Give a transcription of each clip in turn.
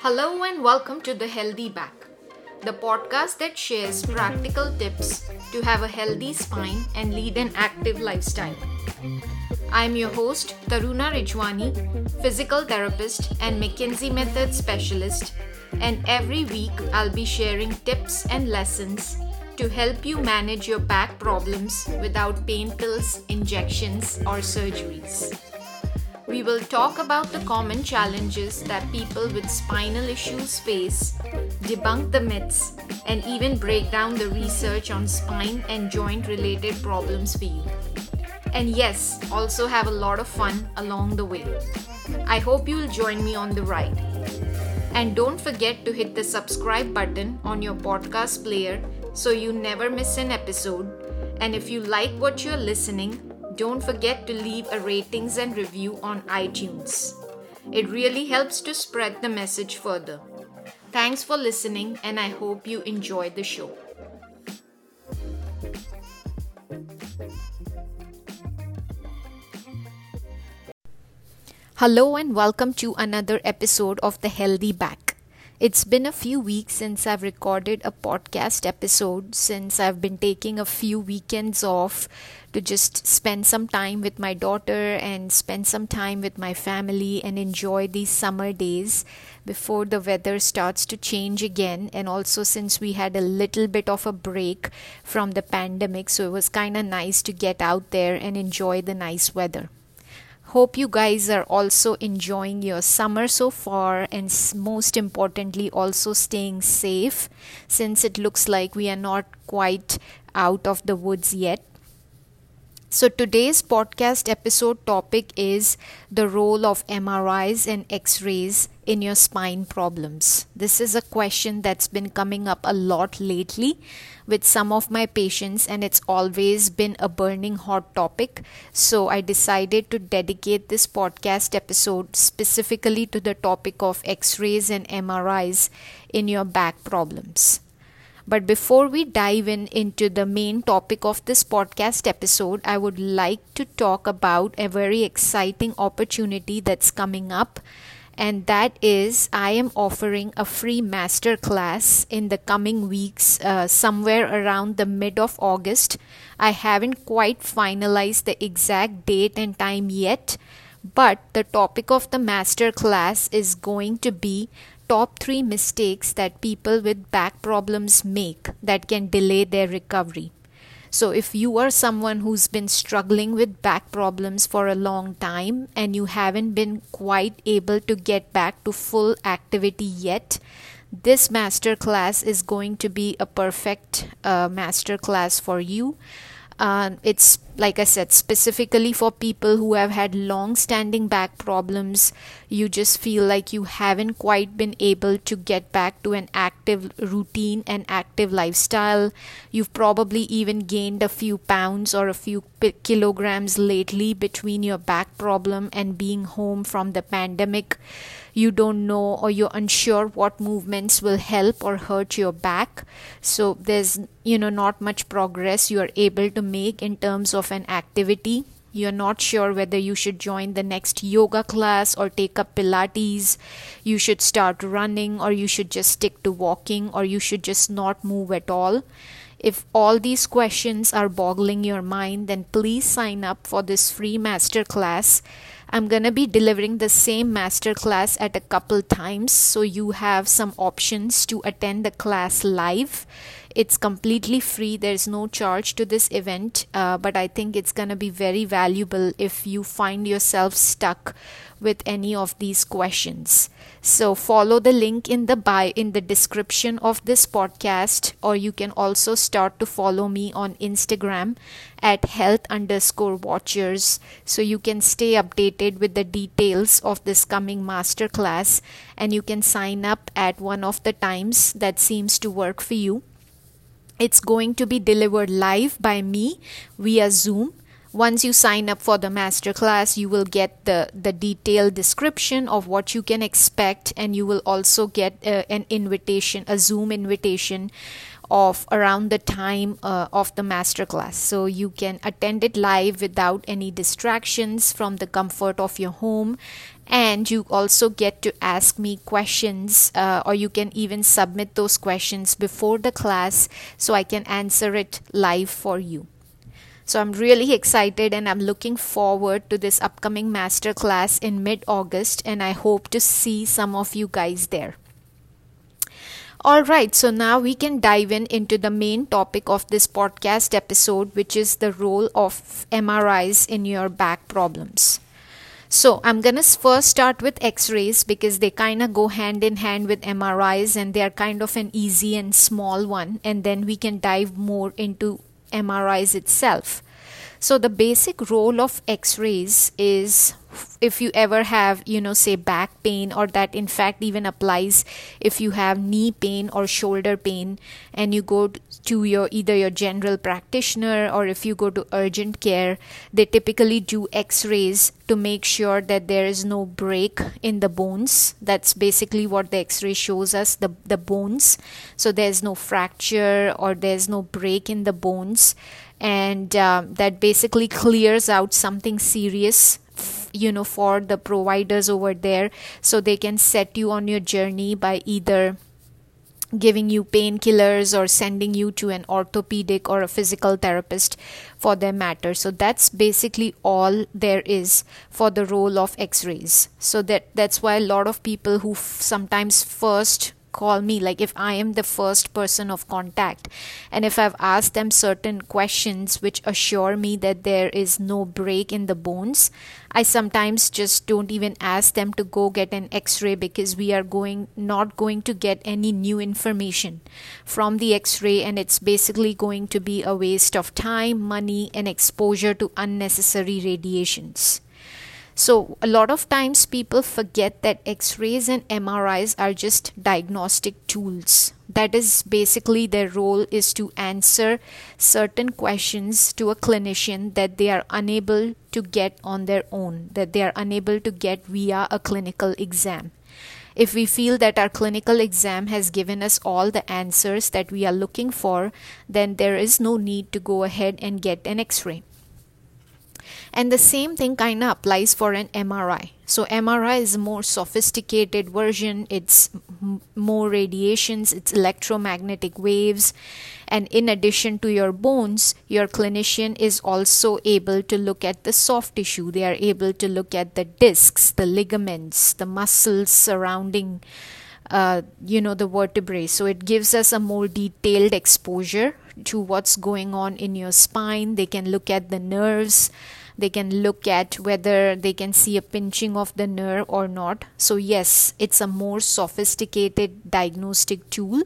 Hello and welcome to The Healthy Back, the podcast that shares practical tips to have a healthy spine and lead an active lifestyle. I'm your host, Taruna Rijwani, physical therapist and McKenzie Method specialist, and every week I'll be sharing tips and lessons to help you manage your back problems without pain pills, injections, or surgeries. We will talk about the common challenges that people with spinal issues face, debunk the myths, and even break down the research on spine and joint related problems for you. And yes, also have a lot of fun along the way. I hope you'll join me on the ride. And don't forget to hit the subscribe button on your podcast player so you never miss an episode. And if you like what you're listening, don't forget to leave a ratings and review on iTunes. It really helps to spread the message further. Thanks for listening, and I hope you enjoy the show. Hello, and welcome to another episode of The Healthy Back. It's been a few weeks since I've recorded a podcast episode, since I've been taking a few weekends off to just spend some time with my daughter and spend some time with my family and enjoy these summer days before the weather starts to change again. And also, since we had a little bit of a break from the pandemic, so it was kind of nice to get out there and enjoy the nice weather. Hope you guys are also enjoying your summer so far and most importantly, also staying safe since it looks like we are not quite out of the woods yet. So, today's podcast episode topic is the role of MRIs and X rays in your spine problems. This is a question that's been coming up a lot lately with some of my patients, and it's always been a burning hot topic. So, I decided to dedicate this podcast episode specifically to the topic of X rays and MRIs in your back problems. But before we dive in into the main topic of this podcast episode, I would like to talk about a very exciting opportunity that's coming up. And that is, I am offering a free master class in the coming weeks, uh, somewhere around the mid of August. I haven't quite finalized the exact date and time yet, but the topic of the master class is going to be top three mistakes that people with back problems make that can delay their recovery. So, if you are someone who's been struggling with back problems for a long time and you haven't been quite able to get back to full activity yet, this master class is going to be a perfect uh, master class for you. Uh, it's like I said, specifically for people who have had long standing back problems, you just feel like you haven't quite been able to get back to an active routine and active lifestyle. You've probably even gained a few pounds or a few kilograms lately between your back problem and being home from the pandemic you don't know or you're unsure what movements will help or hurt your back so there's you know not much progress you are able to make in terms of an activity you're not sure whether you should join the next yoga class or take up pilates you should start running or you should just stick to walking or you should just not move at all if all these questions are boggling your mind, then please sign up for this free master class. I'm going to be delivering the same master class at a couple times, so you have some options to attend the class live. It's completely free, there's no charge to this event, uh, but I think it's going to be very valuable if you find yourself stuck with any of these questions. So follow the link in the bio in the description of this podcast, or you can also start to follow me on Instagram at health underscore watchers so you can stay updated with the details of this coming masterclass and you can sign up at one of the times that seems to work for you. It's going to be delivered live by me via Zoom. Once you sign up for the masterclass you will get the the detailed description of what you can expect and you will also get uh, an invitation a zoom invitation of around the time uh, of the masterclass. So you can attend it live without any distractions from the comfort of your home and you also get to ask me questions uh, or you can even submit those questions before the class so I can answer it live for you. So I'm really excited and I'm looking forward to this upcoming master class in mid August and I hope to see some of you guys there. Alright, so now we can dive in into the main topic of this podcast episode, which is the role of MRIs in your back problems. So I'm gonna first start with X-rays because they kind of go hand in hand with MRIs and they are kind of an easy and small one, and then we can dive more into MRIs itself. So the basic role of x-rays is if you ever have you know say back pain or that in fact even applies if you have knee pain or shoulder pain and you go to your either your general practitioner or if you go to urgent care they typically do x-rays to make sure that there is no break in the bones. That's basically what the x-ray shows us the the bones. So there's no fracture or there's no break in the bones. And uh, that basically clears out something serious you know for the providers over there. So they can set you on your journey by either giving you painkillers or sending you to an orthopedic or a physical therapist for their matter. So that's basically all there is for the role of x-rays. So that that's why a lot of people who f- sometimes first call me like if i am the first person of contact and if i've asked them certain questions which assure me that there is no break in the bones i sometimes just don't even ask them to go get an x-ray because we are going not going to get any new information from the x-ray and it's basically going to be a waste of time money and exposure to unnecessary radiations so, a lot of times people forget that X rays and MRIs are just diagnostic tools. That is basically their role is to answer certain questions to a clinician that they are unable to get on their own, that they are unable to get via a clinical exam. If we feel that our clinical exam has given us all the answers that we are looking for, then there is no need to go ahead and get an X ray and the same thing kind of applies for an mri so mri is a more sophisticated version. It's m- more radiations. It's electromagnetic waves. And in addition to your bones your clinician is also able to look at the soft tissue. They are able to look at the discs the ligaments the muscles surrounding uh, you know the vertebrae. So it gives us a more detailed exposure to what's going on in your spine. They can look at the nerves they can look at whether they can see a pinching of the nerve or not. So yes it's a more sophisticated diagnostic tool.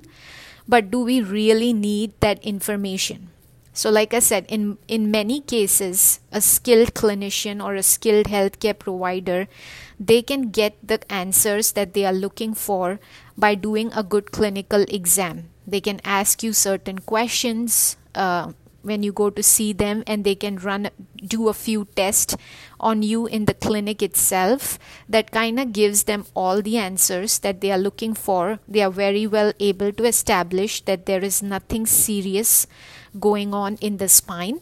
But do we really need that information? So like i said in in many cases a skilled clinician or a skilled healthcare provider they can get the answers that they are looking for by doing a good clinical exam. They can ask you certain questions uh, when you go to see them and they can run do a few tests on you in the clinic itself that kind of gives them all the answers that they are looking for. They are very well able to establish that there is nothing serious going on in the spine.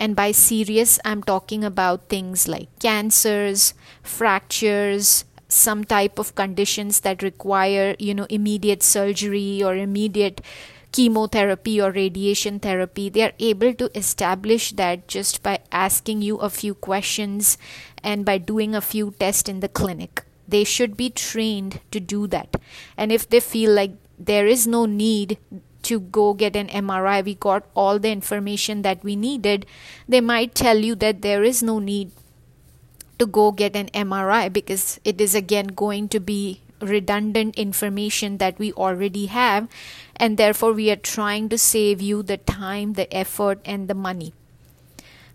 And by serious i'm talking about things like cancers fractures some type of conditions that require you know immediate surgery or immediate chemotherapy or radiation therapy, they are able to establish that just by asking you a few questions and by doing a few tests in the clinic. They should be trained to do that. And if they feel like there is no need to go get an MRI, we got all the information that we needed, they might tell you that there is no need to go get an MRI because it is again going to be redundant information that we already have and therefore we are trying to save you the time the effort and the money.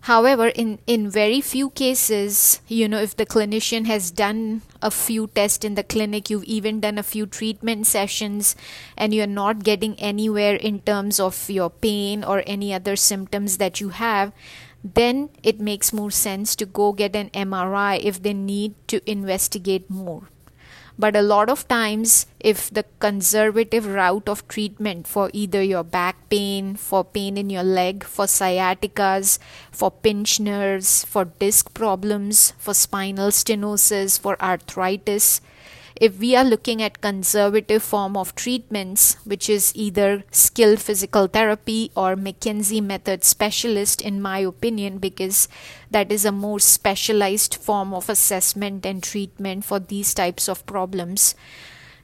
However in in very few cases you know if the clinician has done a few tests in the clinic you've even done a few treatment sessions and you're not getting anywhere in terms of your pain or any other symptoms that you have then it makes more sense to go get an MRI if they need to investigate more But a lot of times, if the conservative route of treatment for either your back pain, for pain in your leg, for sciaticas, for pinched nerves, for disc problems, for spinal stenosis, for arthritis, if we are looking at conservative form of treatments which is either skilled physical therapy or mckenzie method specialist in my opinion because that is a more specialized form of assessment and treatment for these types of problems.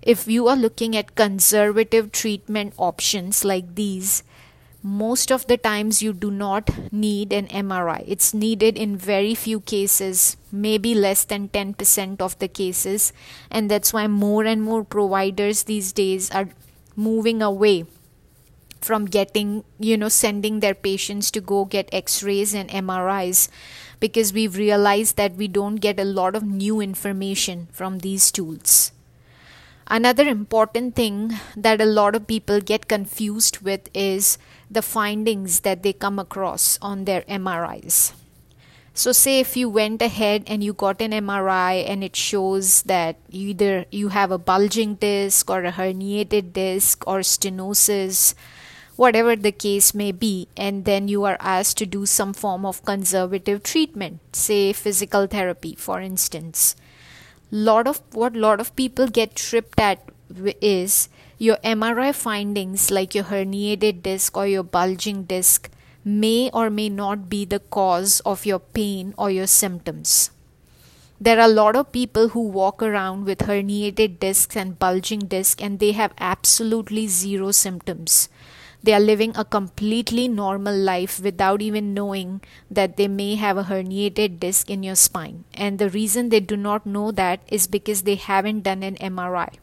If you are looking at conservative treatment options like these most of the times you do not need an MRI. It's needed in very few cases, maybe less than 10% of the cases. And that's why more and more providers these days are moving away from getting, you know, sending their patients to go get x rays and MRIs because we've realized that we don't get a lot of new information from these tools. Another important thing that a lot of people get confused with is the findings that they come across on their MRIs. So say if you went ahead and you got an MRI and it shows that either you have a bulging disc or a herniated disc or stenosis, whatever the case may be, and then you are asked to do some form of conservative treatment, say physical therapy, for instance. Lot of what lot of people get tripped at is your MRI findings, like your herniated disc or your bulging disc, may or may not be the cause of your pain or your symptoms. There are a lot of people who walk around with herniated discs and bulging discs and they have absolutely zero symptoms. They are living a completely normal life without even knowing that they may have a herniated disc in your spine. And the reason they do not know that is because they haven't done an MRI.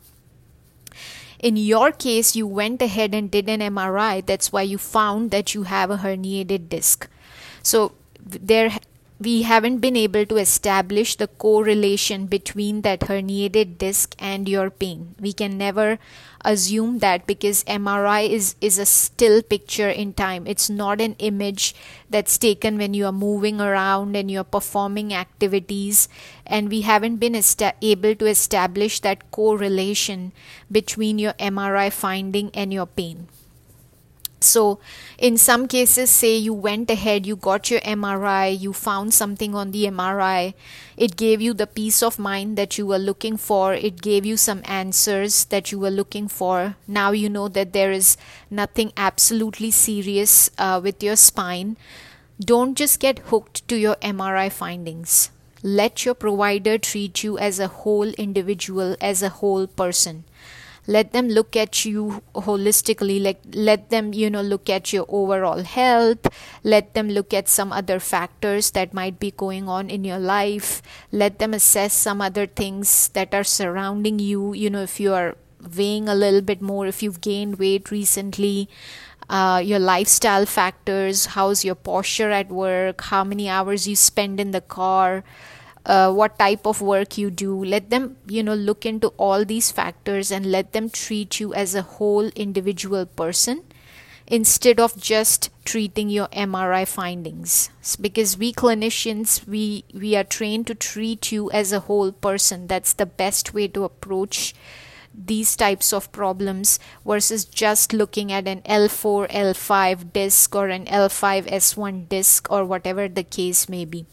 In your case, you went ahead and did an MRI. That's why you found that you have a herniated disc. So there we haven't been able to establish the correlation between that herniated disc and your pain. We can never assume that because MRI is, is a still picture in time. It's not an image that's taken when you are moving around and you're performing activities. And we haven't been esta- able to establish that correlation between your MRI finding and your pain. So, in some cases, say you went ahead, you got your MRI, you found something on the MRI, it gave you the peace of mind that you were looking for, it gave you some answers that you were looking for. Now you know that there is nothing absolutely serious uh, with your spine. Don't just get hooked to your MRI findings. Let your provider treat you as a whole individual, as a whole person let them look at you holistically like let them you know look at your overall health let them look at some other factors that might be going on in your life let them assess some other things that are surrounding you you know if you are weighing a little bit more if you've gained weight recently uh, your lifestyle factors how's your posture at work how many hours you spend in the car uh, what type of work you do. Let them you know look into all these factors and let them treat you as a whole individual person instead of just treating your MRI findings. Because we clinicians we we are trained to treat you as a whole person. That's the best way to approach these types of problems versus just looking at an L4 L5 disc or an L5 S1 disc or whatever the case may be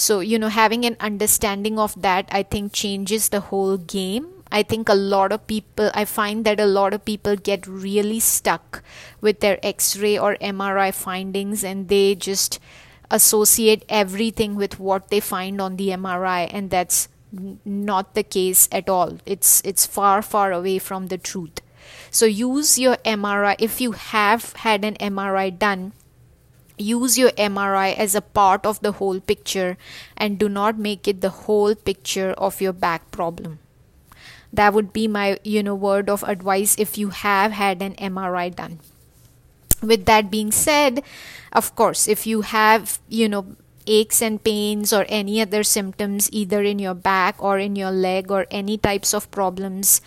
so, you know, having an understanding of that, I think, changes the whole game. I think a lot of people, I find that a lot of people get really stuck with their x ray or MRI findings and they just associate everything with what they find on the MRI, and that's not the case at all. It's, it's far, far away from the truth. So, use your MRI if you have had an MRI done use your MRI as a part of the whole picture and do not make it the whole picture of your back problem. That would be my you know word of advice if you have had an MRI done. With that being said, of course, if you have you know aches and pains or any other symptoms either in your back or in your leg or any types of problems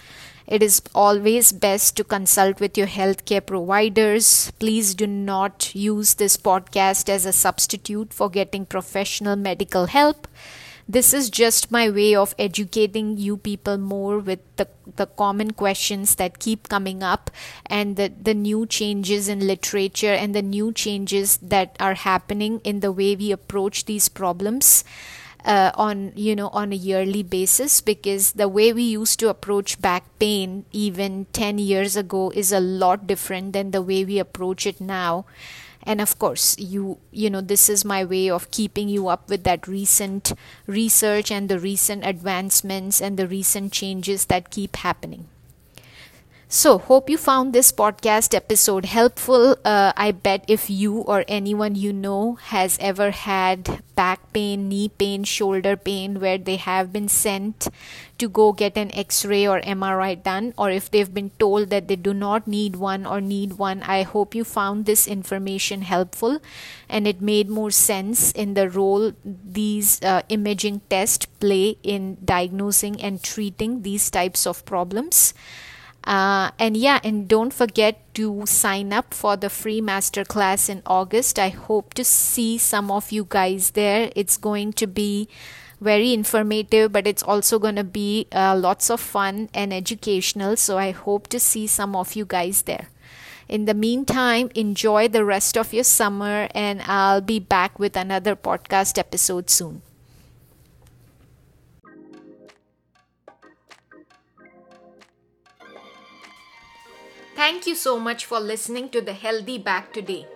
it is always best to consult with your healthcare providers. Please do not use this podcast as a substitute for getting professional medical help. this is just my way of educating you people more with the, the common questions that keep coming up and the, the new changes in literature and the new changes that are happening in the way we approach these problems uh, on you know on a yearly basis because the way we used to approach back pain even 10 years ago is a lot different than the way we approach it now. And of course you you know this is my way of keeping you up with that recent research and the recent advancements and the recent changes that keep happening so, hope you found this podcast episode helpful. Uh, I bet if you or anyone you know has ever had back pain, knee pain, shoulder pain, where they have been sent to go get an x ray or MRI done, or if they've been told that they do not need one or need one, I hope you found this information helpful and it made more sense in the role these uh, imaging tests play in diagnosing and treating these types of problems. Uh, and yeah, and don't forget to sign up for the free masterclass in August. I hope to see some of you guys there. It's going to be very informative, but it's also going to be uh, lots of fun and educational. So I hope to see some of you guys there. In the meantime, enjoy the rest of your summer, and I'll be back with another podcast episode soon. Thank you so much for listening to the Healthy Back today.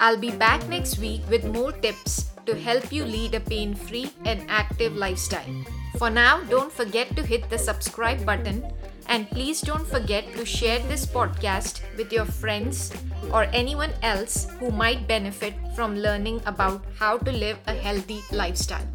I'll be back next week with more tips to help you lead a pain free and active lifestyle. For now, don't forget to hit the subscribe button and please don't forget to share this podcast with your friends or anyone else who might benefit from learning about how to live a healthy lifestyle.